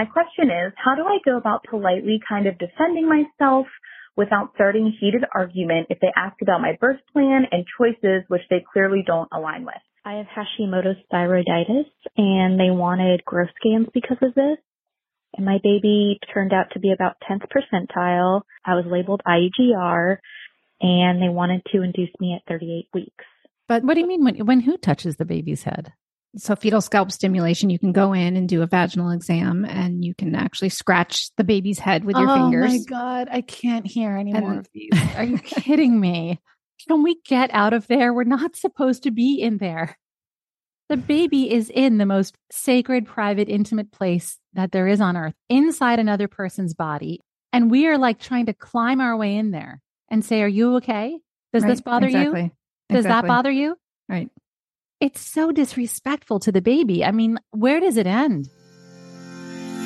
My question is, how do I go about politely kind of defending myself without starting a heated argument if they ask about my birth plan and choices which they clearly don't align with? I have Hashimoto's thyroiditis and they wanted growth scans because of this. And my baby turned out to be about 10th percentile. I was labeled IUGR and they wanted to induce me at 38 weeks. But what do you mean when, when who touches the baby's head? So fetal scalp stimulation, you can go in and do a vaginal exam and you can actually scratch the baby's head with your fingers. oh my God, I can't hear any more of these. Are you kidding me? Can we get out of there? We're not supposed to be in there. The baby is in the most sacred, private, intimate place that there is on earth, inside another person's body. And we are like trying to climb our way in there and say, Are you okay? Does Right, this bother exactly, you? Does that bother you? Right. It's so disrespectful to the baby. I mean, where does it end?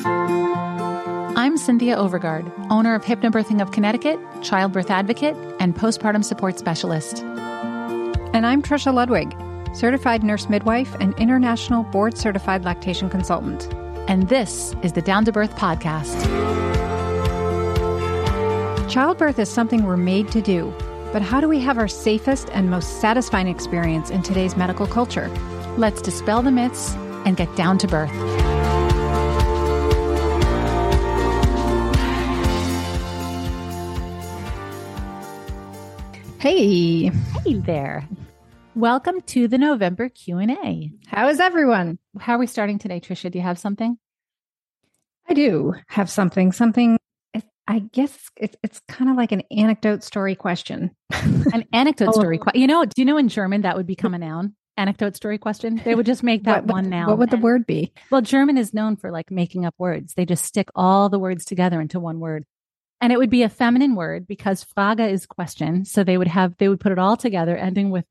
I'm Cynthia Overgard, owner of Hypnobirthing of Connecticut, childbirth advocate, and postpartum support specialist. And I'm Trisha Ludwig, certified nurse midwife and international board certified lactation consultant. And this is the Down to Birth podcast. Childbirth is something we're made to do, but how do we have our safest and most satisfying experience in today's medical culture? Let's dispel the myths and get down to birth. Hey, Hey there. Welcome to the November Q&A. how is everyone? How are we starting today, Trisha? Do you have something? I do have something, something. I guess it's it's kind of like an anecdote story question. An anecdote Oh. story. que- You know, do you know in German that would become a noun? Anecdote story question. They would just make that what, one what- noun. What would the And- word be? Well, German is known for like making up words. They just stick all the words together into one word. And it would be a feminine word because Frage is question. So they would have, they would put it all together ending with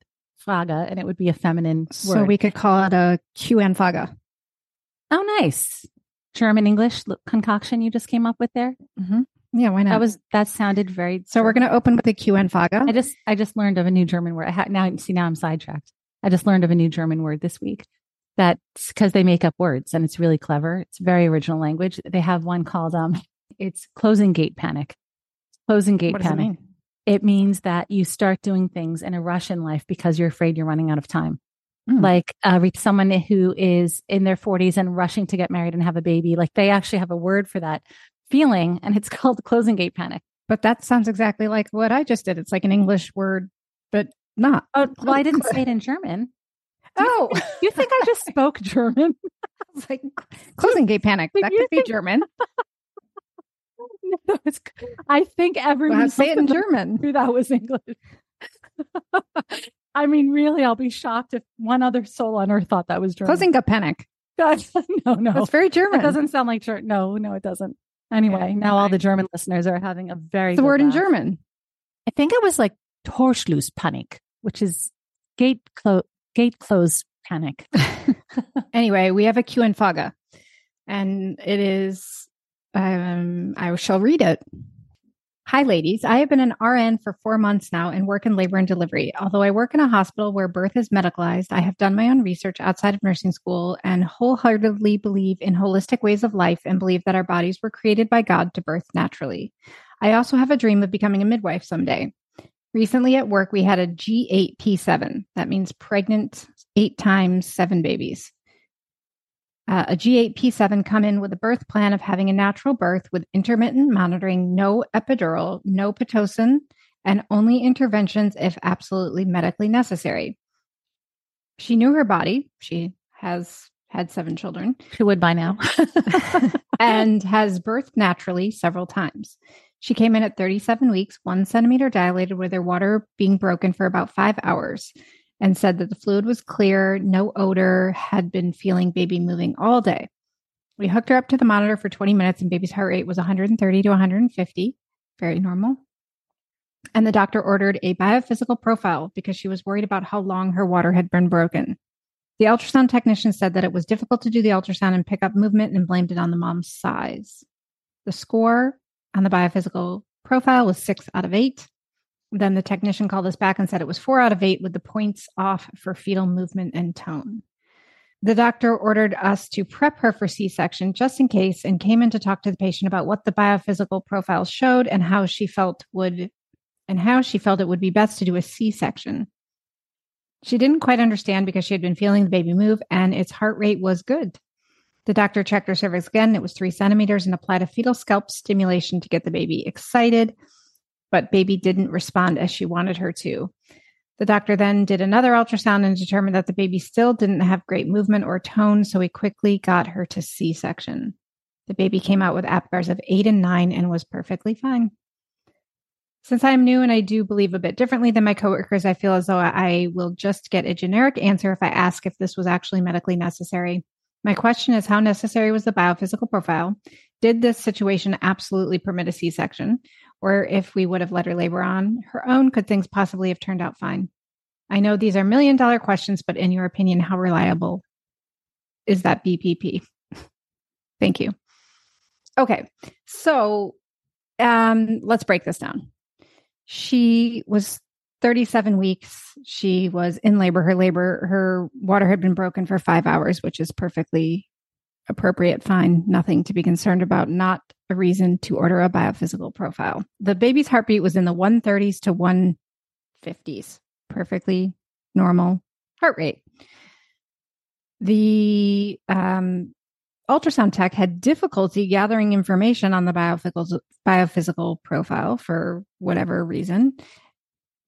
Frage and it would be a feminine So word. we could call it a QN oh, nice. German English concoction you just came up with there. Mm-hmm. Yeah, why not? That was, that sounded very, so we're going to open with the QN Faga. I just, I just learned of a new German word. I ha- now, see, now I'm sidetracked. I just learned of a new German word this week. That's because they make up words and it's really clever. It's very original language. They have one called, um, it's closing gate panic. Closing gate What does it panic. mean? It means that you start doing things in a rush in life because you're afraid you're running out of time. Mm. Like uh, someone who is in their 40s and rushing to get married and have a baby, like they actually have a word for that feeling, and it's called closing gate panic. But that sounds exactly like what I just did. It's like an English word, but not. Oh, well, I didn't say it in German. Oh, You think I just spoke German? it's like closing gate panic. That could be think- German. No, it's, I think everyone Well, say it in German. knew that was English. I mean, really, I'll be shocked if one other soul on earth thought that was German. Closing gate panic. God, no, no, That's very German. It doesn't sound like German. No, no, it doesn't. Anyway, Okay, now all the German listeners are having a very the word in. German. I think it was like Torschlusspanik, which is gate close gate close panic. Anyway, we have a Q and Faga, and it is. Um, I shall read it. Hi, ladies. I have been an RN for four months now and work in labor and delivery. Although I work in a hospital where birth is medicalized, I have done my own research outside of nursing school and wholeheartedly believe in holistic ways of life and believe that our bodies were created by God to birth naturally. I also have a dream of becoming a midwife someday. Recently at work, we had a G8P7. That means pregnant eight times seven babies. Uh, a G8P7 come in with a birth plan of having a natural birth with intermittent monitoring, no epidural, no Pitocin, and only interventions if absolutely medically necessary. She knew her body. She has had seven children Who would by now? and has birthed naturally several times. She came in at 37 weeks, one centimeter dilated, with her water being broken for about five hours, and said that the fluid was clear, no odor, had been feeling baby moving all day. We hooked her up to the monitor for 20 minutes, and baby's heart rate was 130 to 150, very normal. And the doctor ordered a biophysical profile because she was worried about how long her water had been broken. The ultrasound technician said that it was difficult to do the ultrasound and pick up movement and blamed it on the mom's size. The score on the biophysical profile was six out of eight. Then the technician called us back and said it was four out of eight with the points off for fetal movement and tone. The doctor ordered us to prep her for C section just in case and came in to talk to the patient about what the biophysical profile showed and how she felt would and how she felt it would be best to do a C section. She didn't quite understand because she had been feeling the baby move and its heart rate was good. The doctor checked her cervix again. It was three centimeters and applied a fetal scalp stimulation to get the baby excited, but baby didn't respond as she wanted her to. The doctor then did another ultrasound and determined that the baby still didn't have great movement or tone, so he quickly got her to C section. The baby came out with APGARs of eight and nine and was perfectly fine. Since I'm new and I do believe a bit differently than my coworkers, I feel as though I will just get a generic answer if I ask if this was actually medically necessary. My question is how necessary was the biophysical profile? Did this situation absolutely permit a C section? Or if we would have let her labor on her own, could things possibly have turned out fine? I know these are million dollar questions, but in your opinion, how reliable is that BPP? Thank you. Okay, so um, let's break this down. She was 37 weeks. She was in labor. Her labor, her water had been broken for five hours, which is perfectly appropriate, fine, nothing to be concerned about, not a reason to order a biophysical profile. The baby's heartbeat was in the 130s to 150s, perfectly normal heart rate. The um, ultrasound tech had difficulty gathering information on the biophysical, biophysical profile for whatever reason.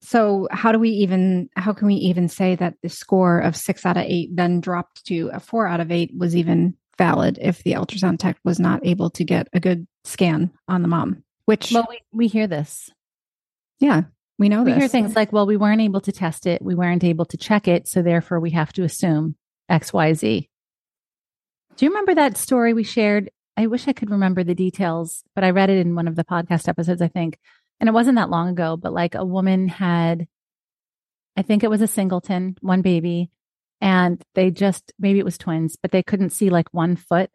So how do we even how can we even say that the score of 6 out of 8 then dropped to a 4 out of 8 was even valid if the ultrasound tech was not able to get a good scan on the mom? Which Well, we, we hear this. Yeah, we know we this. hear things like, well, we weren't able to test it, we weren't able to check it, so therefore we have to assume XYZ. Do you remember that story we shared? I wish I could remember the details, but I read it in one of the podcast episodes, I think. And it wasn't that long ago, but like a woman had, I think it was a singleton, one baby, and they just, maybe it was twins, but they couldn't see like one foot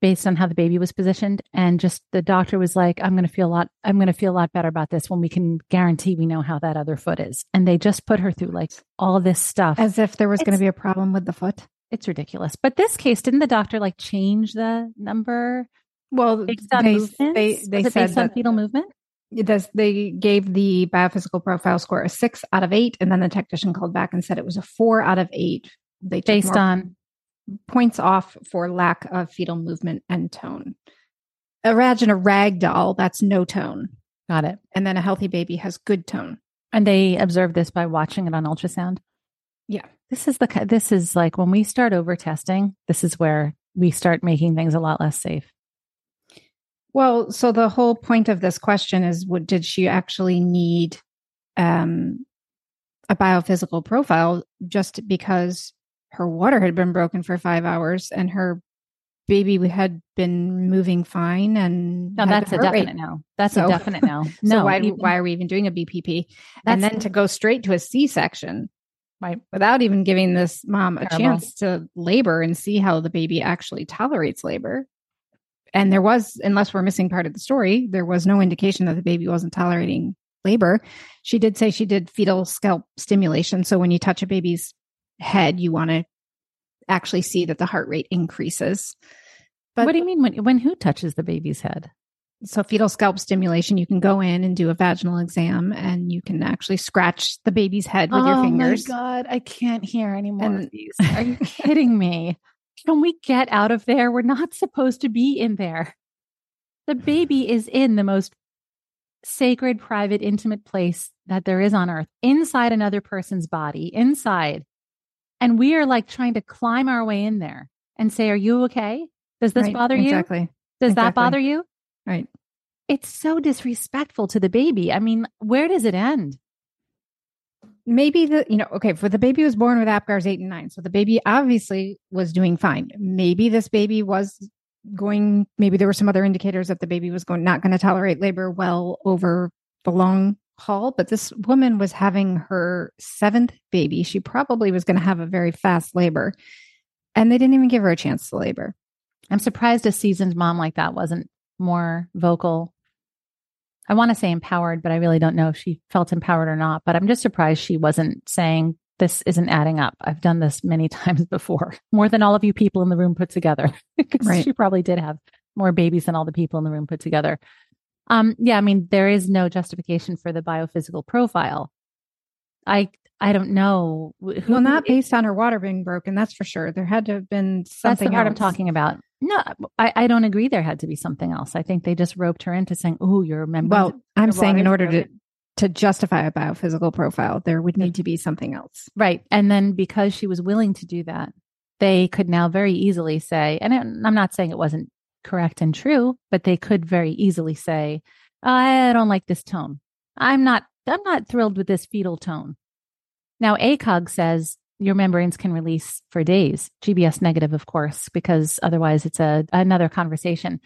based on how the baby was positioned. And just the doctor was like, I'm going to feel a lot, I'm going to feel a lot better about this when we can guarantee we know how that other foot is. And they just put her through like all this stuff. As if there was going to be a problem with the foot. It's ridiculous. But this case, didn't the doctor like change the number? Well, based on they, they, they said based on that fetal movement. This, they gave the biophysical profile score a six out of eight, and then the technician called back and said it was a four out of eight. They took Based on points off for lack of fetal movement and tone. Imagine a rag doll that's no tone, got it. and then a healthy baby has good tone. And they observed this by watching it on ultrasound. Yeah. This is the this is like when we start over testing, this is where we start making things a lot less safe. Well, so the whole point of this question is what did she actually need um a biophysical profile just because her water had been broken for 5 hours and her baby had been moving fine and No, that's a heart rate. definite no. That's So- a definite no. So No, why even- why are we even doing a BPP? and then to go straight to a C-section Right. without even giving this mom a Terrible. chance to labor and see how the baby actually tolerates labor. And there was, unless we're missing part of the story, there was no indication that the baby wasn't tolerating labor. She did say she did fetal scalp stimulation. So when you touch a baby's head, you want to actually see that the heart rate increases. But what do you mean when when who touches the baby's head? so fetal scalp stimulation, you can go in and do a vaginal exam and you can actually scratch the baby's head with your fingers. Oh my god, I can't hear anymore. And-. Are you kidding me? Can we get out of there? We're not supposed to be in there. The baby is in the most sacred, private, intimate place that there is on earth, inside another person's body, inside. And we are like trying to climb our way in there and say, Are you okay? Does this Right, bother you? Exactly. Does that bother you? Right. It's so disrespectful to the baby. I mean, where does it end? Maybe the you know okay for the baby was born with apgars 8 and 9 so the baby obviously was doing fine maybe this baby was going maybe there were some other indicators that the baby was going not going to tolerate labor well over the long haul but this woman was having her seventh baby she probably was going to have a very fast labor and they didn't even give her a chance to labor I'm surprised a seasoned mom like that wasn't more vocal. I want to say empowered, but I really don't know if she felt empowered or not. But I'm just surprised she wasn't saying this isn't adding up. I've done this many times before, more than all of you people in the room put together. right. She probably did have more babies than all the people in the room put together. Um, yeah, I mean, there is no justification for the biophysical profile. I I don't know. Who, well, not based on her water being broken. That's for sure. There had to have been something. That's the part else. I'm talking about. No, I, I don't agree. There had to be something else. I think they just roped her into saying, "Oh, you're a member." Well, I'm saying in order broken. to to justify a biophysical profile, there would need to be something else, right? And then because she was willing to do that, they could now very easily say, and I'm not saying it wasn't correct and true, but they could very easily say, "I don't like this tone. I'm not. I'm not thrilled with this fetal tone." Now, ACOG says your membranes can release for days, GBS negative, of course, because otherwise it's a another conversation.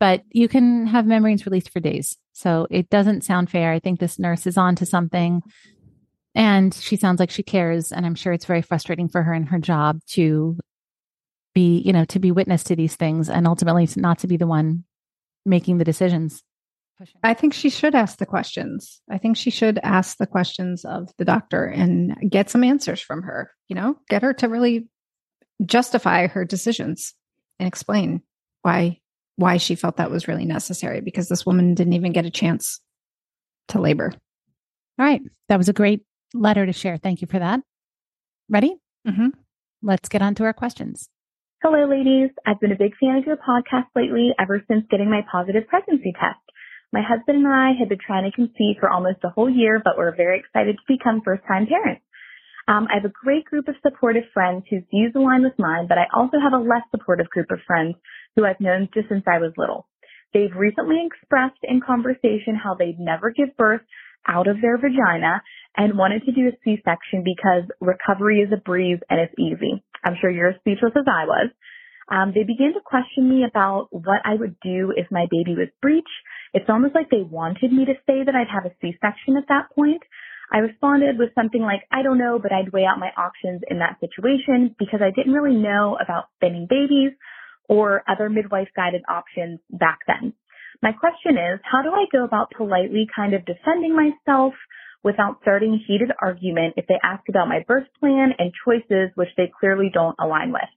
But you can have membranes released for days. So it doesn't sound fair. I think this nurse is on to something and she sounds like she cares. And I'm sure it's very frustrating for her in her job to be, you know, to be witness to these things and ultimately not to be the one making the decisions pushing. I think she should ask the questions. I think she should ask the questions of the doctor and get some answers from her, you know, get her to really justify her decisions and explain why why she felt that was really necessary because this woman didn't even get a chance to labor. All right. That was a great letter to share. Thank you for that. Ready? Mm-hmm. Let's get on to our questions. Hello, ladies. I've been a big fan of your podcast lately ever since getting my positive pregnancy test. My husband and I had been trying to conceive for almost a whole year, but we're very excited to become first time parents. Um, I have a great group of supportive friends whose views align with mine, but I also have a less supportive group of friends who I've known just since I was little. They've recently expressed in conversation how they'd never give birth out of their vagina and wanted to do a C-section because recovery is a breeze and it's easy. I'm sure you're as speechless as I was. Um, they began to question me about what I would do if my baby was breech it's almost like they wanted me to say that I'd have a C-section at that point. I responded with something like, I don't know, but I'd weigh out my options in that situation because I didn't really know about spinning babies or other midwife guided options back then. My question is, how do I go about politely kind of defending myself without starting a heated argument if they ask about my birth plan and choices which they clearly don't align with?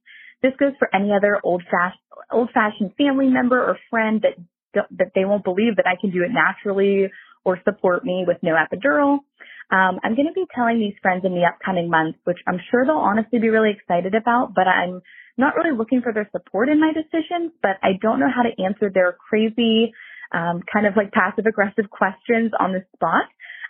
This goes for any other old fashioned, old fashioned family member or friend that that they won't believe that I can do it naturally or support me with no epidural. Um, I'm going to be telling these friends in the upcoming months, which I'm sure they'll honestly be really excited about, but I'm not really looking for their support in my decisions, but I don't know how to answer their crazy, um, kind of like passive aggressive questions on the spot.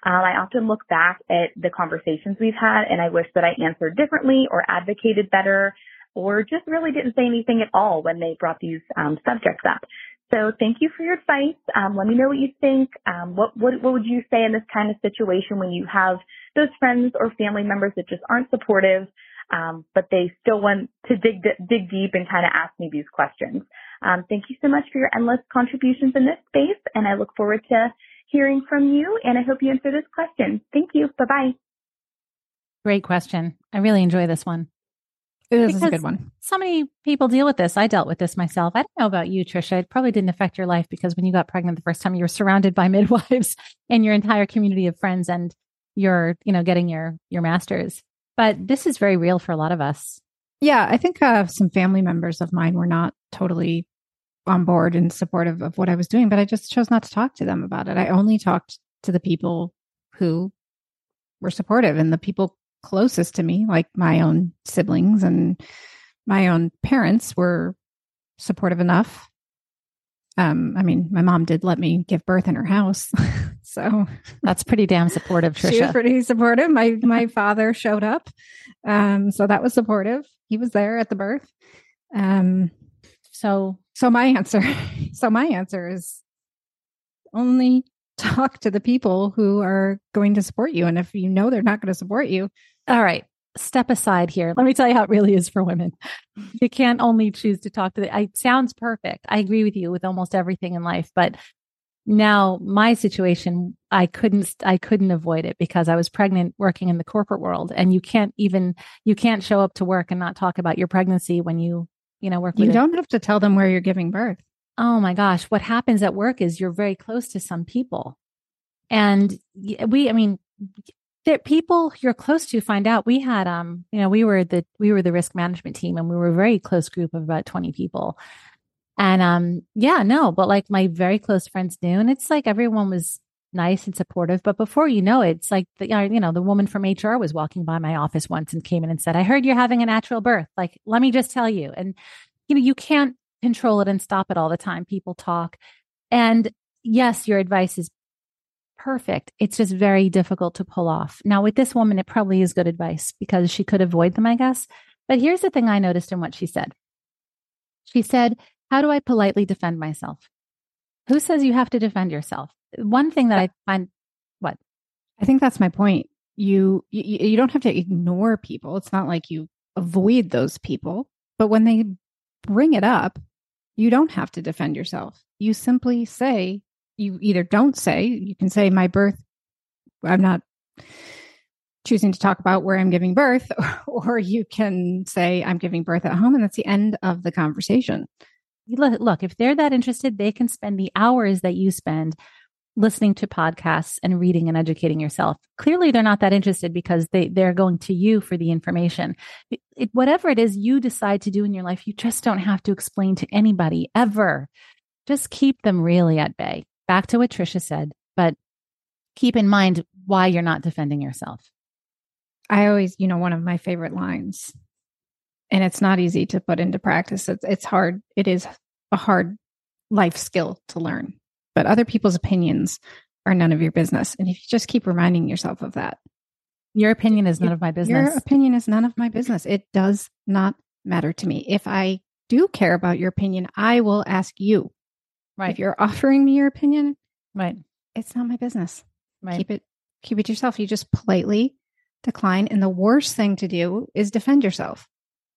Um, I often look back at the conversations we've had and I wish that I answered differently or advocated better or just really didn't say anything at all when they brought these um, subjects up. So thank you for your advice. Um, let me know what you think. Um, what, what, what would you say in this kind of situation when you have those friends or family members that just aren't supportive, um, but they still want to dig dig deep and kind of ask me these questions. Um, thank you so much for your endless contributions in this space, and I look forward to hearing from you. And I hope you answer this question. Thank you. Bye bye. Great question. I really enjoy this one. This is a good one. So many people deal with this. I dealt with this myself. I don't know about you, Trisha. It probably didn't affect your life because when you got pregnant the first time, you were surrounded by midwives and your entire community of friends, and you're, you know, getting your your masters. But this is very real for a lot of us. Yeah, I think uh, some family members of mine were not totally on board and supportive of what I was doing, but I just chose not to talk to them about it. I only talked to the people who were supportive and the people closest to me, like my own siblings and my own parents, were supportive enough. Um, I mean, my mom did let me give birth in her house, so that's pretty damn supportive. Trisha, she was pretty supportive. My my father showed up, um, so that was supportive. He was there at the birth. Um, so so my answer, so my answer is only talk to the people who are going to support you. And if you know they're not going to support you, all right. Step aside here. Let me tell you how it really is for women. You can't only choose to talk to the, it sounds perfect. I agree with you with almost everything in life, but now my situation, I couldn't, I couldn't avoid it because I was pregnant working in the corporate world and you can't even, you can't show up to work and not talk about your pregnancy when you, you know, work. You don't have to tell them where you're giving birth. Oh my gosh. What happens at work is you're very close to some people and we, I mean, that people you're close to find out. We had, um, you know, we were the, we were the risk management team and we were a very close group of about 20 people. And, um, yeah, no, but like my very close friends knew. And it's like everyone was nice and supportive. But before you know it, it's like, the, you know, the woman from HR was walking by my office once and came in and said, I heard you're having a natural birth. Like, let me just tell you. And, you know, you can't control it and stop it all the time. People talk. And yes, your advice is perfect. It's just very difficult to pull off. Now, with this woman, it probably is good advice because she could avoid them, I guess. But here's the thing I noticed in what she said. She said, How do I politely defend myself? Who says you have to defend yourself? One thing that I find, what? I think that's my point. You, you, you don't have to ignore people. It's not like you avoid those people, but when they bring it up, you don't have to defend yourself. You simply say, you either don't say, you can say, my birth, I'm not choosing to talk about where I'm giving birth, or you can say, I'm giving birth at home, and that's the end of the conversation. Look, if they're that interested, they can spend the hours that you spend listening to podcasts and reading and educating yourself. Clearly, they're not that interested because they, they're going to you for the information. It, whatever it is you decide to do in your life, you just don't have to explain to anybody ever. Just keep them really at bay back to what Trisha said, but keep in mind why you're not defending yourself. I always, you know, one of my favorite lines, and it's not easy to put into practice. It's, it's hard. It is a hard life skill to learn, but other people's opinions are none of your business. And if you just keep reminding yourself of that, your opinion is none of my business. Your opinion is none of my business. It does not matter to me. If I do care about your opinion, I will ask you Right. If you're offering me your opinion, right, it's not my business. Right. Keep it keep it yourself. You just politely decline. And the worst thing to do is defend yourself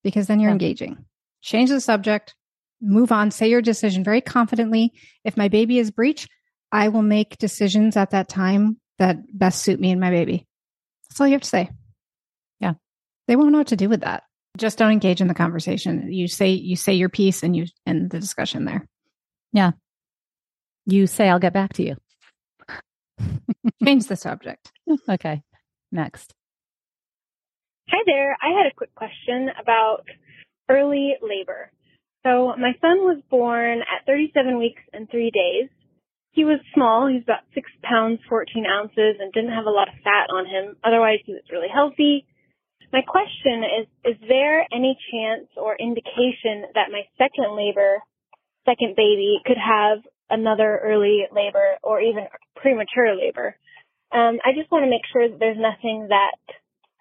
because then you're yeah. engaging. Change the subject, move on, say your decision very confidently. If my baby is breech, I will make decisions at that time that best suit me and my baby. That's all you have to say. Yeah. They won't know what to do with that. Just don't engage in the conversation. You say you say your piece and you end the discussion there. Yeah you say, I'll get back to you. Change the subject. Okay. Next. Hi there. I had a quick question about early labor. So my son was born at 37 weeks and three days. He was small. He's about six pounds, 14 ounces and didn't have a lot of fat on him. Otherwise he was really healthy. My question is, is there any chance or indication that my second labor, second baby could have another early labor or even premature labor. Um, I just want to make sure that there's nothing that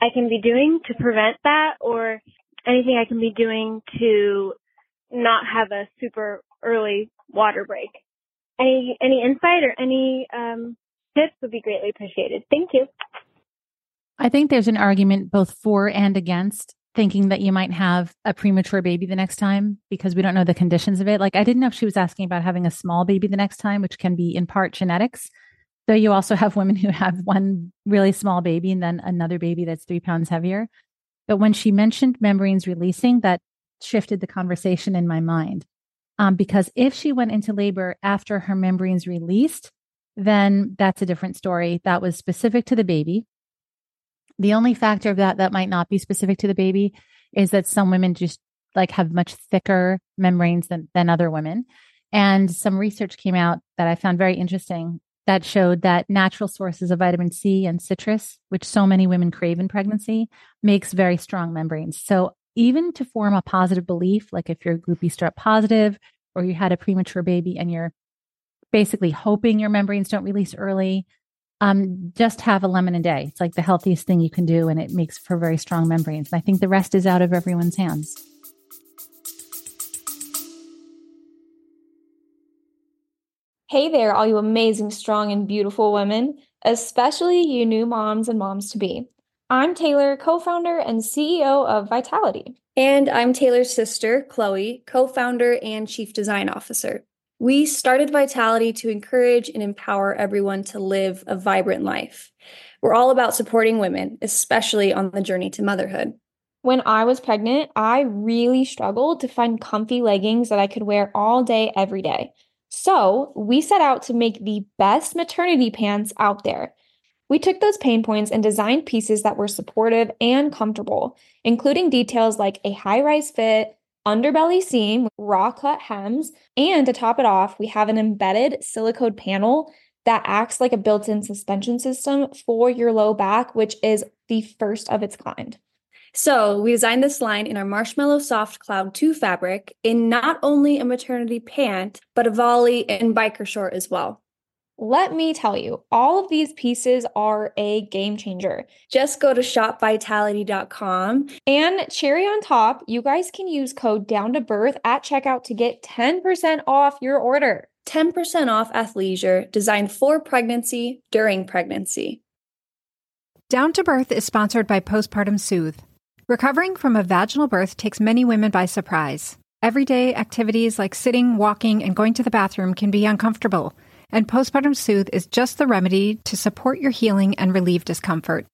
I can be doing to prevent that or anything I can be doing to not have a super early water break. Any any insight or any um, tips would be greatly appreciated. Thank you. I think there's an argument both for and against thinking that you might have a premature baby the next time because we don't know the conditions of it. Like I didn't know if she was asking about having a small baby the next time, which can be in part genetics. Though you also have women who have one really small baby and then another baby that's three pounds heavier. But when she mentioned membranes releasing, that shifted the conversation in my mind. Um, because if she went into labor after her membranes released, then that's a different story. That was specific to the baby. The only factor of that that might not be specific to the baby is that some women just like have much thicker membranes than, than other women. And some research came out that I found very interesting that showed that natural sources of vitamin C and citrus, which so many women crave in pregnancy, makes very strong membranes. So even to form a positive belief, like if you're group strep positive or you had a premature baby and you're basically hoping your membranes don't release early, um, just have a lemon a day. It's like the healthiest thing you can do, and it makes for very strong membranes. And I think the rest is out of everyone's hands. Hey there, all you amazing, strong, and beautiful women, especially you new moms and moms to be. I'm Taylor, co founder and CEO of Vitality. And I'm Taylor's sister, Chloe, co founder and chief design officer. We started Vitality to encourage and empower everyone to live a vibrant life. We're all about supporting women, especially on the journey to motherhood. When I was pregnant, I really struggled to find comfy leggings that I could wear all day, every day. So we set out to make the best maternity pants out there. We took those pain points and designed pieces that were supportive and comfortable, including details like a high rise fit, underbelly seam, raw cut hems, and to top it off, we have an embedded silicone panel that acts like a built in suspension system for your low back, which is the first of its kind. So, we designed this line in our Marshmallow Soft Cloud 2 fabric in not only a maternity pant, but a volley and biker short as well. Let me tell you, all of these pieces are a game changer. Just go to shopvitality.com. And cherry on top, you guys can use code down to birth at checkout to get 10% off your order. 10% off athleisure designed for pregnancy during pregnancy. Down to Birth is sponsored by Postpartum Soothe. Recovering from a vaginal birth takes many women by surprise. Everyday activities like sitting, walking, and going to the bathroom can be uncomfortable, and Postpartum Soothe is just the remedy to support your healing and relieve discomfort.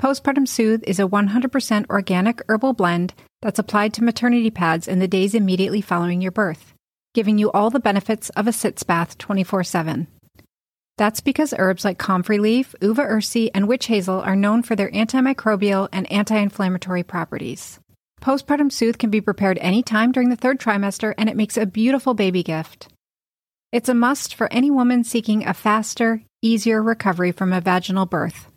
Postpartum Soothe is a 100% organic herbal blend that's applied to maternity pads in the days immediately following your birth giving you all the benefits of a sitz bath 24 7. That's because herbs like comfrey leaf, uva ursi, and witch hazel are known for their antimicrobial and anti inflammatory properties. Postpartum Soothe can be prepared anytime during the third trimester, and it makes a beautiful baby gift. It's a must for any woman seeking a faster, easier recovery from a vaginal birth.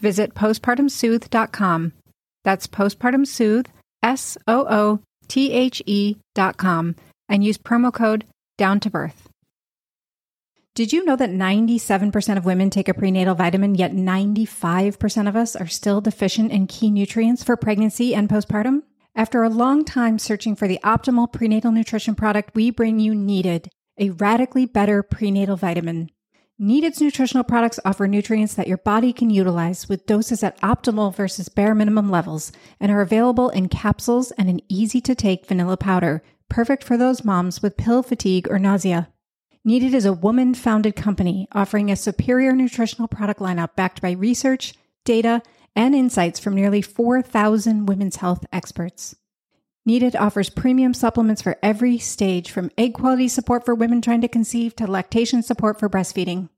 Visit postpartumsoothe.com. That's postpartum soothe, S O O T H E.com and use promo code down to birth. Did you know that 97% of women take a prenatal vitamin, yet 95% of us are still deficient in key nutrients for pregnancy and postpartum? After a long time searching for the optimal prenatal nutrition product, we bring you Needed, a radically better prenatal vitamin. Needed's nutritional products offer nutrients that your body can utilize with doses at optimal versus bare minimum levels and are available in capsules and an easy to take vanilla powder perfect for those moms with pill fatigue or nausea. Needed is a woman founded company offering a superior nutritional product lineup backed by research, data, and insights from nearly 4,000 women's health experts. Needed offers premium supplements for every stage from egg quality support for women trying to conceive to lactation support for breastfeeding.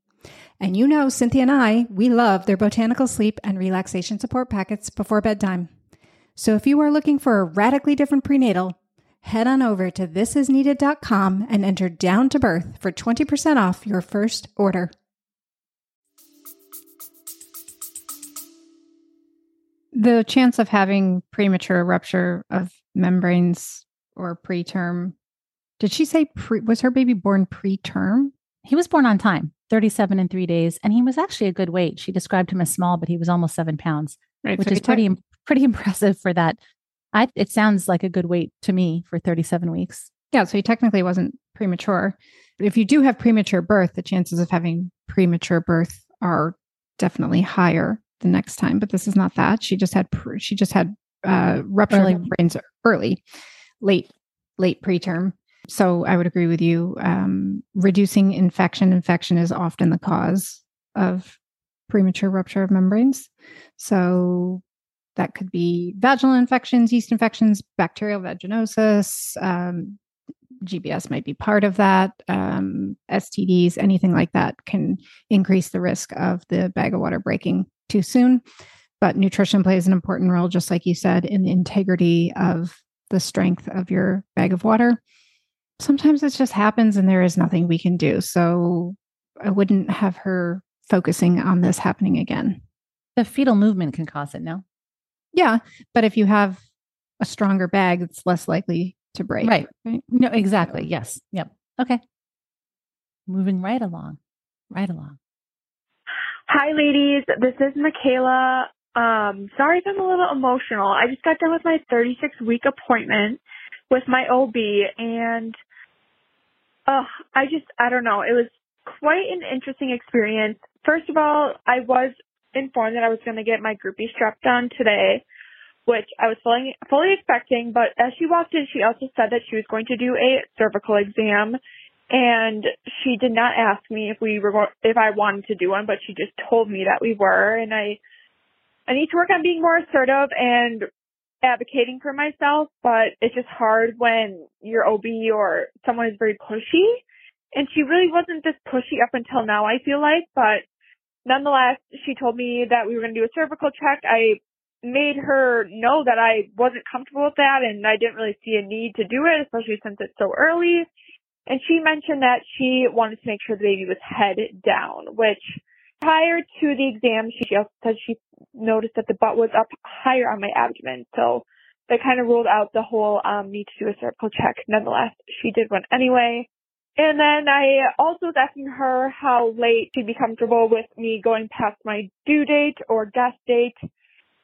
And you know, Cynthia and I, we love their botanical sleep and relaxation support packets before bedtime. So if you are looking for a radically different prenatal, head on over to thisisneeded.com and enter down to birth for 20% off your first order. The chance of having premature rupture of membranes or preterm. Did she say pre, was her baby born preterm? He was born on time, 37 and three days, and he was actually a good weight. She described him as small, but he was almost seven pounds, right, which so is pretty pretty impressive for that I, it sounds like a good weight to me for 37 weeks. Yeah. So he technically wasn't premature. But if you do have premature birth, the chances of having premature birth are definitely higher the next time. But this is not that. She just had, she just had uh, rupture early. brains early, late, late preterm. So I would agree with you. Um, reducing infection, infection is often the cause of premature rupture of membranes. So that could be vaginal infections, yeast infections, bacterial vaginosis. Um, GBS might be part of that. Um, STDs, anything like that can increase the risk of the bag of water breaking too soon. But nutrition plays an important role, just like you said, in the integrity of the strength of your bag of water. Sometimes it just happens and there is nothing we can do. So I wouldn't have her focusing on this happening again. The fetal movement can cause it, no? Yeah, but if you have a stronger bag, it's less likely to break. Right. right? No, exactly. Yes. Yep. Okay. Moving right along. Right along. Hi, ladies. This is Michaela. Um, sorry if I'm a little emotional. I just got done with my 36 week appointment with my OB and uh, I just, I don't know. It was quite an interesting experience. First of all, I was informed that I was going to get my group B strep done today, which I was fully, fully expecting. But as she walked in, she also said that she was going to do a cervical exam. And she did not ask me if we were, if I wanted to do one, but she just told me that we were. And I, I need to work on being more assertive and advocating for myself, but it's just hard when your OB or someone is very pushy. And she really wasn't this pushy up until now, I feel like, but nonetheless, she told me that we were going to do a cervical check. I made her know that I wasn't comfortable with that and I didn't really see a need to do it, especially since it's so early. And she mentioned that she wanted to make sure the baby was head down, which prior to the exam, she also said she noticed that the butt was up higher on my abdomen. So that kind of ruled out the whole um, need to do a cervical check. Nonetheless, she did one anyway. And then I also was asking her how late she'd be comfortable with me going past my due date or guest date.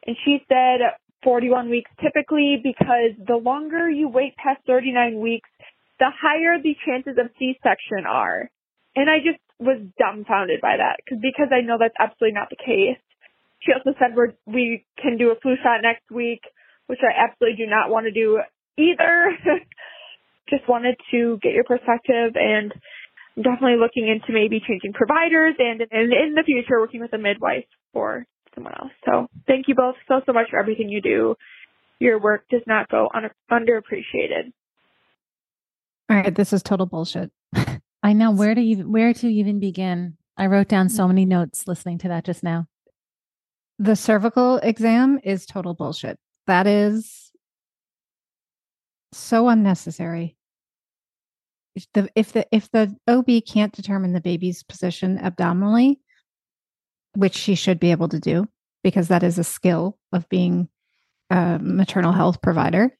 And she said 41 weeks typically because the longer you wait past 39 weeks, the higher the chances of C-section are. And I just was dumbfounded by that because I know that's absolutely not the case. She also said we we can do a flu shot next week, which I absolutely do not want to do either. just wanted to get your perspective and I'm definitely looking into maybe changing providers and, and in the future working with a midwife for someone else. So thank you both so, so much for everything you do. Your work does not go un- underappreciated. All right, this is total bullshit. I know where to even where to even begin. I wrote down so many notes listening to that just now. The cervical exam is total bullshit. That is so unnecessary. If the if the if the OB can't determine the baby's position abdominally, which she should be able to do because that is a skill of being a maternal health provider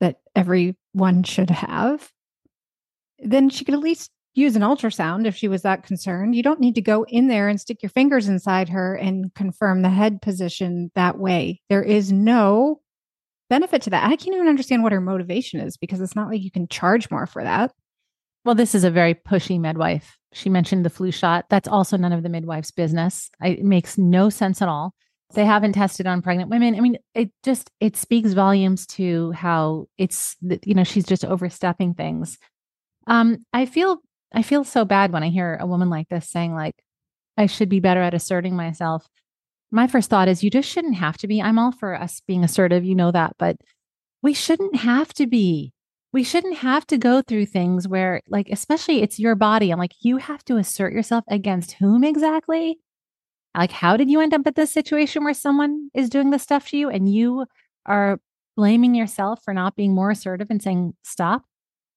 that everyone should have, then she could at least use an ultrasound if she was that concerned. You don't need to go in there and stick your fingers inside her and confirm the head position that way. There is no benefit to that. I can't even understand what her motivation is because it's not like you can charge more for that. Well, this is a very pushy midwife. She mentioned the flu shot. That's also none of the midwife's business. it makes no sense at all. They haven't tested on pregnant women. I mean, it just it speaks volumes to how it's you know she's just overstepping things. Um, I feel I feel so bad when I hear a woman like this saying like I should be better at asserting myself. My first thought is you just shouldn't have to be. I'm all for us being assertive, you know that, but we shouldn't have to be we shouldn't have to go through things where like especially it's your body i'm like you have to assert yourself against whom exactly like how did you end up at this situation where someone is doing this stuff to you and you are blaming yourself for not being more assertive and saying stop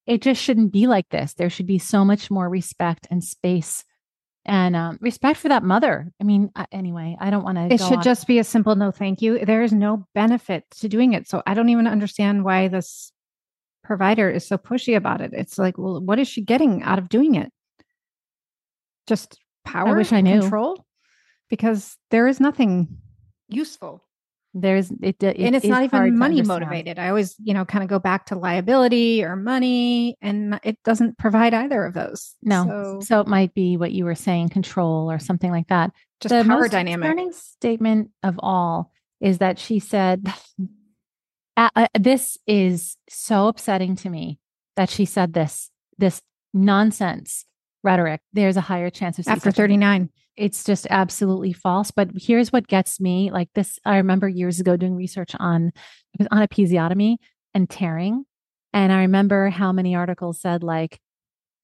it just shouldn't be like this there should be so much more respect and space and um, respect for that mother. I mean, uh, anyway, I don't want to. It should just be a simple no, thank you. There is no benefit to doing it, so I don't even understand why this provider is so pushy about it. It's like, well, what is she getting out of doing it? Just power, I wish I knew. control, because there is nothing useful. There's it, it and it's not even money motivated. I always, you know, kind of go back to liability or money, and it doesn't provide either of those. No, so, so it might be what you were saying, control or something like that. Just the power most dynamic. Concerning statement of all is that she said this is so upsetting to me that she said this this nonsense rhetoric there's a higher chance of after 39 it's just absolutely false but here's what gets me like this i remember years ago doing research on on episiotomy and tearing and i remember how many articles said like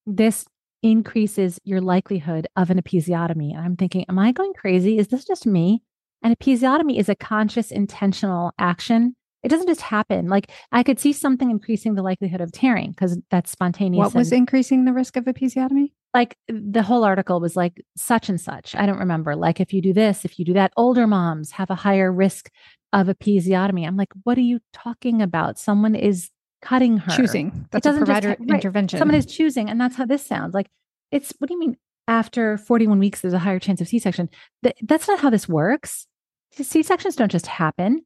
this increases your likelihood of an episiotomy and i'm thinking am i going crazy is this just me an episiotomy is a conscious intentional action it doesn't just happen. Like I could see something increasing the likelihood of tearing because that's spontaneous. What was increasing the risk of episiotomy? Like the whole article was like such and such. I don't remember. Like if you do this, if you do that, older moms have a higher risk of episiotomy. I'm like, what are you talking about? Someone is cutting her. Choosing. That's a provider just, intervention. Someone is choosing. And that's how this sounds. Like it's what do you mean after 41 weeks there's a higher chance of C-section? Th- that's not how this works. C-sections don't just happen.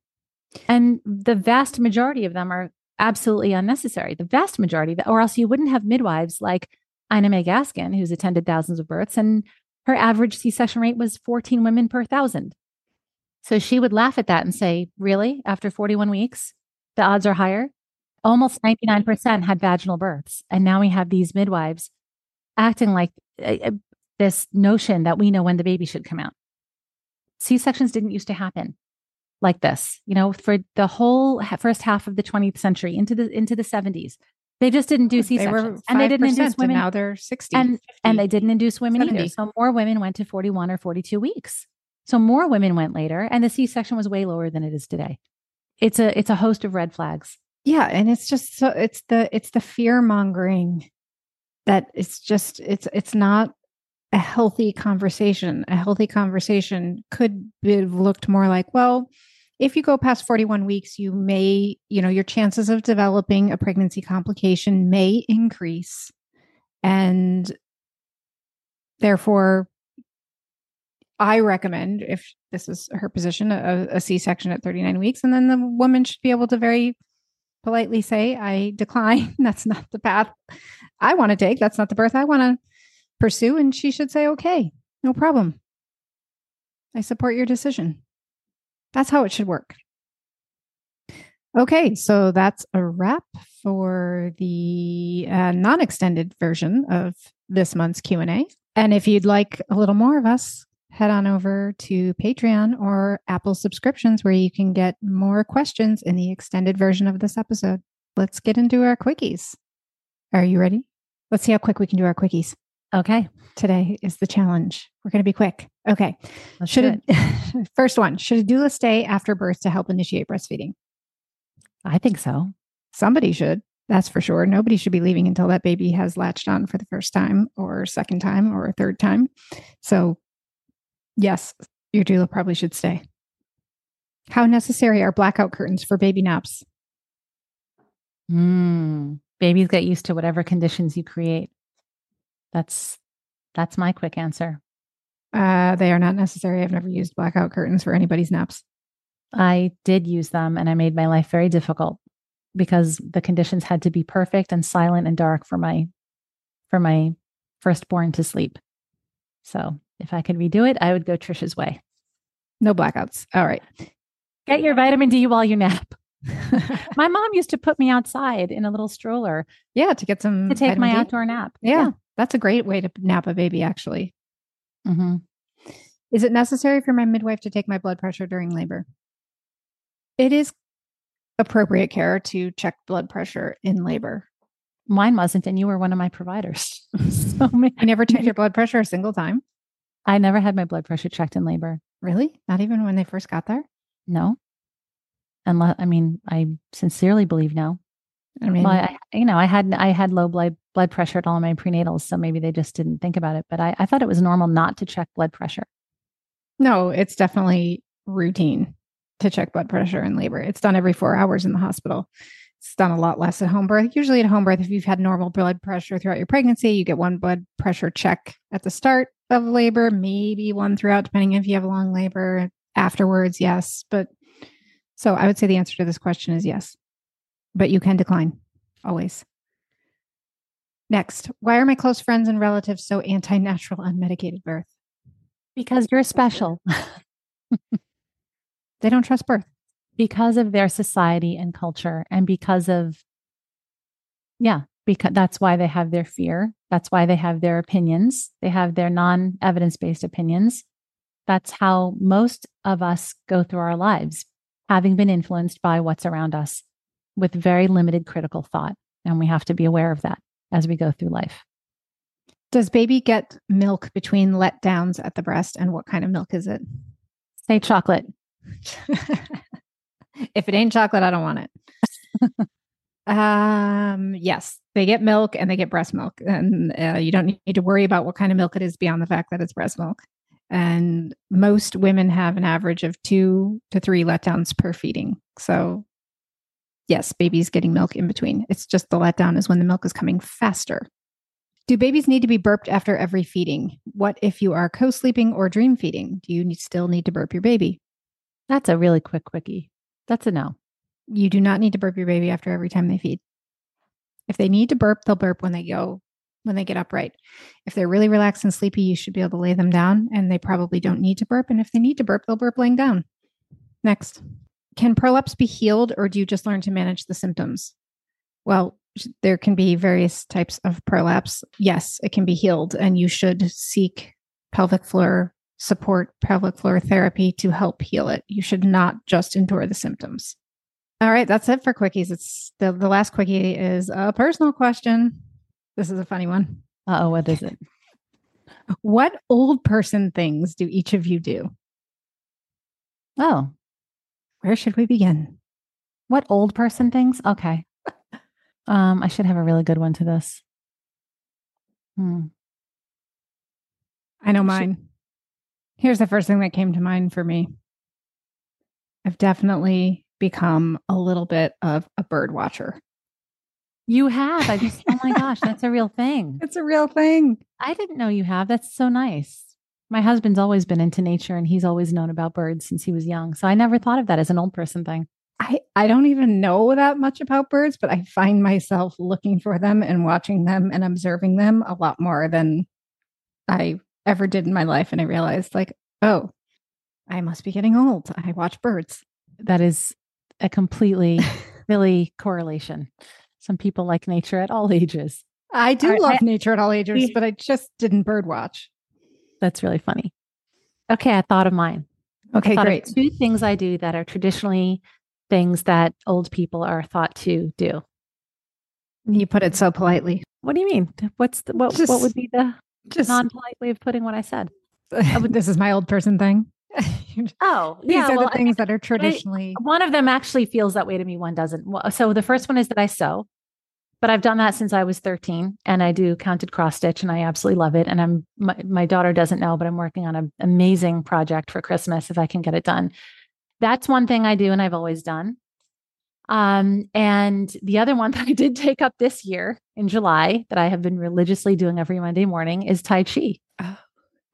And the vast majority of them are absolutely unnecessary. The vast majority, or else you wouldn't have midwives like Ina May Gaskin, who's attended thousands of births, and her average C section rate was 14 women per thousand. So she would laugh at that and say, Really? After 41 weeks, the odds are higher? Almost 99% had vaginal births. And now we have these midwives acting like uh, this notion that we know when the baby should come out. C sections didn't used to happen like this, you know, for the whole first half of the 20th century into the into the 70s. They just didn't do C sections, and they didn't induce women. now they're sixty, and 50, and they didn't induce women 70. either. So more women went to forty one or forty two weeks. So more women went later, and the C section was way lower than it is today. It's a it's a host of red flags. Yeah, and it's just so it's the it's the fear mongering that it's just it's it's not a healthy conversation. A healthy conversation could be looked more like, well, if you go past 41 weeks, you may, you know, your chances of developing a pregnancy complication may increase. And therefore, I recommend, if this is her position, a, a C section at 39 weeks. And then the woman should be able to very politely say, I decline. That's not the path I want to take. That's not the birth I want to pursue. And she should say, okay, no problem. I support your decision. That's how it should work. Okay, so that's a wrap for the uh, non-extended version of this month's Q&A. And if you'd like a little more of us, head on over to Patreon or Apple subscriptions where you can get more questions in the extended version of this episode. Let's get into our quickies. Are you ready? Let's see how quick we can do our quickies. Okay, Today is the challenge. We're going to be quick. Okay. let's Should it, first one, should a doula stay after birth to help initiate breastfeeding? I think so. Somebody should. That's for sure. Nobody should be leaving until that baby has latched on for the first time or second time or third time. So, yes, your doula probably should stay. How necessary are blackout curtains for baby naps? Mm, babies get used to whatever conditions you create. That's that's my quick answer. Uh, they are not necessary. I've never used blackout curtains for anybody's naps. I did use them and I made my life very difficult because the conditions had to be perfect and silent and dark for my for my firstborn to sleep. So if I could redo it, I would go Trisha's way. No blackouts. All right. Get your vitamin D while you nap. my mom used to put me outside in a little stroller yeah, to get some to take my D. outdoor nap. Yeah, that's a great way to nap a baby, actually. hmm Is it necessary for my midwife to take my blood pressure during labor? It is appropriate care to check blood pressure in labor. Mine wasn't, and you were one of my providers. so I never checked your blood pressure a single time. I never had my blood pressure checked in labor. Really? Not even when they first got there? No. Unless I mean, I sincerely believe no. I mean, Well, I, you know, I had I had low blood blood pressure at all my prenatals, so maybe they just didn't think about it. But I, I thought it was normal not to check blood pressure. no, it's definitely routine to check blood pressure in labor. It's done every four hours in the hospital. It's done a lot less at home birth. Usually at home birth, if you've had normal blood pressure throughout your pregnancy, you get one blood pressure check at the start of labor, maybe one throughout, depending if you have a long labor. Afterwards, yes. But so I would say the answer to this question is yes. But you can decline always. Next, why are my close friends and relatives so anti natural unmedicated birth? Because you're special. They don't trust birth. because of their society and culture and because of yeah because that's why they have their fear that's why they have their opinions they have their non-evidence-based opinions that's how most of us go through our lives having been influenced by what's around us with very limited critical thought and we have to be aware of that as we go through life Does baby get milk between letdowns at the breast? And what kind of milk is it? say chocolate if it ain't chocolate, I don't want it. um, yes, they get milk and they get breast milk, and uh, you don't need to worry about what kind of milk it is beyond the fact that it's breast milk. And most women have an average of two to three letdowns per feeding. So, yes, babies getting milk in between. It's just the letdown is when the milk is coming faster. Do babies need to be burped after every feeding? What if you are co sleeping or dream feeding? Do you need, still need to burp your baby? that's a really quick quickie that's a no You do not need to burp your baby after every time they feed. If they need to burp, they'll burp when they go, when they get upright. If they're really relaxed and sleepy, you should be able to lay them down and they probably don't need to burp. And if they need to burp, they'll burp laying down. Next. Can prolapse be healed or do you just learn to manage the symptoms? Well, there can be various types of prolapse. Yes, it can be healed and you should seek pelvic floor support, pelvic floor therapy to help heal it. You should not just endure the symptoms. All right, that's it for quickies. It's the, the last quickie is a personal question. This is a funny one. Uh oh, what is it? What old person things do each of you do? Oh, where should we begin? What old person things? Okay. um, I should have a really good one to this. Hmm. I know mine. Here's the first thing that came to mind for me. I've definitely become a little bit of a bird watcher. You have. I just, oh my gosh, that's a real thing. It's a real thing. I didn't know you have. That's so nice. My husband's always been into nature and he's always known about birds since he was young. So I never thought of that as an old person thing. I, I don't even know that much about birds, but I find myself looking for them and watching them and observing them a lot more than I ever did in my life. And I realized, like, oh, I must be getting old. I watch birds. That is a completely, really correlation. Some people like nature at all ages. I do love I, nature at all ages, but I just didn't bird watch. That's really funny. Okay, I thought of mine. Okay, great. two things I do that are traditionally things that old people are thought to do. You put it so politely. What do you mean? What's the, what? Just, what would be the just non-polite way of putting what I said? Oh, this is my old person thing. oh, these yeah, are well, the things I, that are traditionally. I, one of them actually feels that way to me. One doesn't. So the first one is that I sew, but I've done that since I was 13, and I do counted cross stitch, and I absolutely love it. And I'm my, my daughter doesn't know, but I'm working on an amazing project for Christmas if I can get it done. That's one thing I do, and I've always done. Um, and the other one that I did take up this year in July that I have been religiously doing every Monday morning is Tai Chi. Oh.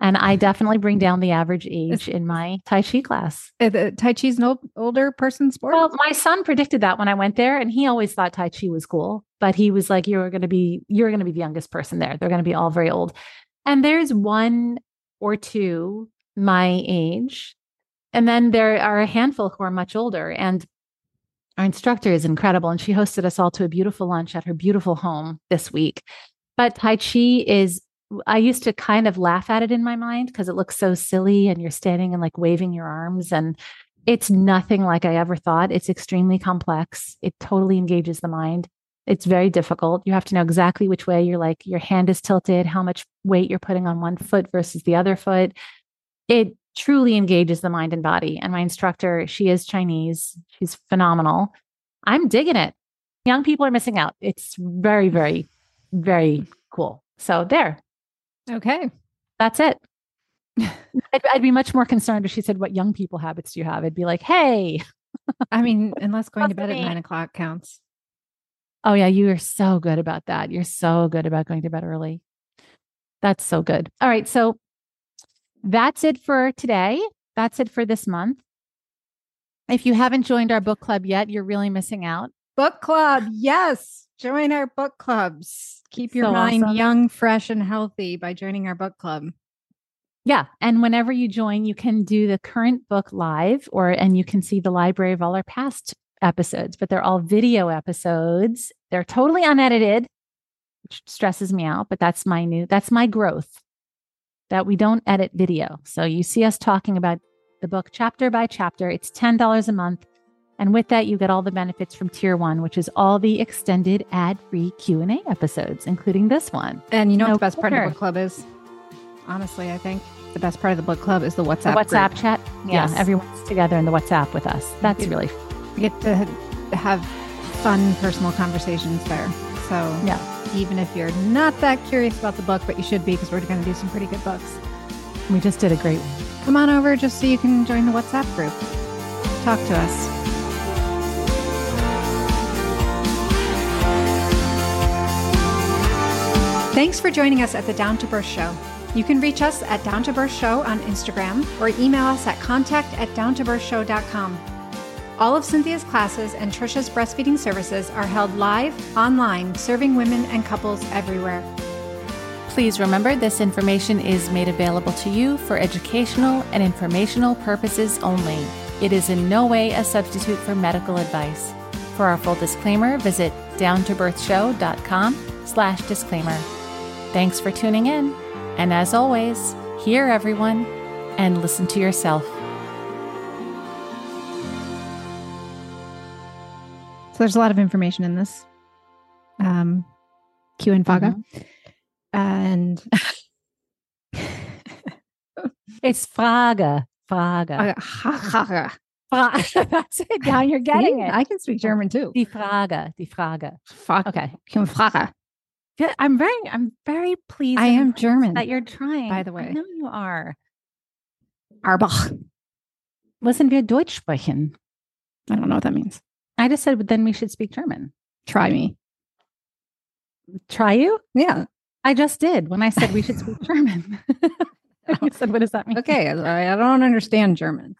And I definitely bring down the average age in my Tai Chi class. Uh, tai Chi is an old, older person sport? Well, my son predicted that when I went there, and he always thought Tai Chi was cool. But he was like, You're gonna be you're gonna be the youngest person there. They're gonna be all very old. And there's one or two my age. And then there are a handful who are much older. And our instructor is incredible, and she hosted us all to a beautiful lunch at her beautiful home this week. But Tai Chi is, I used to kind of laugh at it in my mind because it looks so silly and you're standing and like waving your arms. And it's nothing like I ever thought. It's extremely complex. It totally engages the mind. It's very difficult. You have to know exactly which way you're like, your hand is tilted, how much weight you're putting on one foot versus the other foot. It truly engages the mind and body. And my instructor, she is Chinese. She's phenomenal. I'm digging it. Young people are missing out. It's very, very, very cool. So there. Okay. That's it. I'd, I'd, be much more concerned if she said, What young people habits do you have? I'd be like, Hey. I mean, unless going to bed at nine o'clock counts. Oh, yeah. You are so good about that. You're so good about going to bed early. That's so good. All right. So that's it for today. That's it for this month. If you haven't joined our book club yet, you're really missing out. Book club. Yes. Join our book clubs. Keep your so mind awesome. young, fresh, and healthy by joining our book club. Yeah. And whenever you join, you can do the current book live or and you can see the library of all our past episodes, but they're all video episodes. They're totally unedited, which stresses me out, but that's my new that's my growth that we don't edit video. So you see us talking about the book chapter by chapter. It's $10 a month. And with that, you get all the benefits from tier one, which is all the extended ad-free Q&A episodes, including this one. And you know no what the best part of the book club is? Honestly, I think the best part of the book club is the WhatsApp the WhatsApp group. chat. Yeah, yes. everyone's together in the WhatsApp with us. That's really We get to have fun personal conversations there. So yeah even if you're not that curious about the book, but you should be because we're going to do some pretty good books. We just did a great one. Come on over just so you can join the WhatsApp group. Talk to us. Thanks for joining us at the Down to Birth Show. You can reach us at Down to Birth Show on Instagram or email us at contact at downtobirthshow.com. All of Cynthia's classes and Trisha's breastfeeding services are held live, online, serving women and couples everywhere. Please remember this information is made available to you for educational and informational purposes only. It is in no way a substitute for medical advice. For our full disclaimer, visit downtobirthshow.com slash disclaimer. Thanks for tuning in. And as always, hear everyone and listen to yourself. So there's a lot of information in this. Um, Q and Faga. Mm-hmm. And It's Frage. Frage. Fra- That's it. Now you're getting See, it. I can speak German too. Die Frage. Die Frage. Fuck. Okay. Frage. Yeah, I'm very, I'm very pleased. I am German, That you're trying. by the way, I know you are. Arbach. Listen, wir Deutsch sprechen. I don't know what that means. I just said, but then we should speak German. Try me. Try you? Yeah. I just did when I said we should speak German. you said, what does that mean? Okay. I, I don't understand German.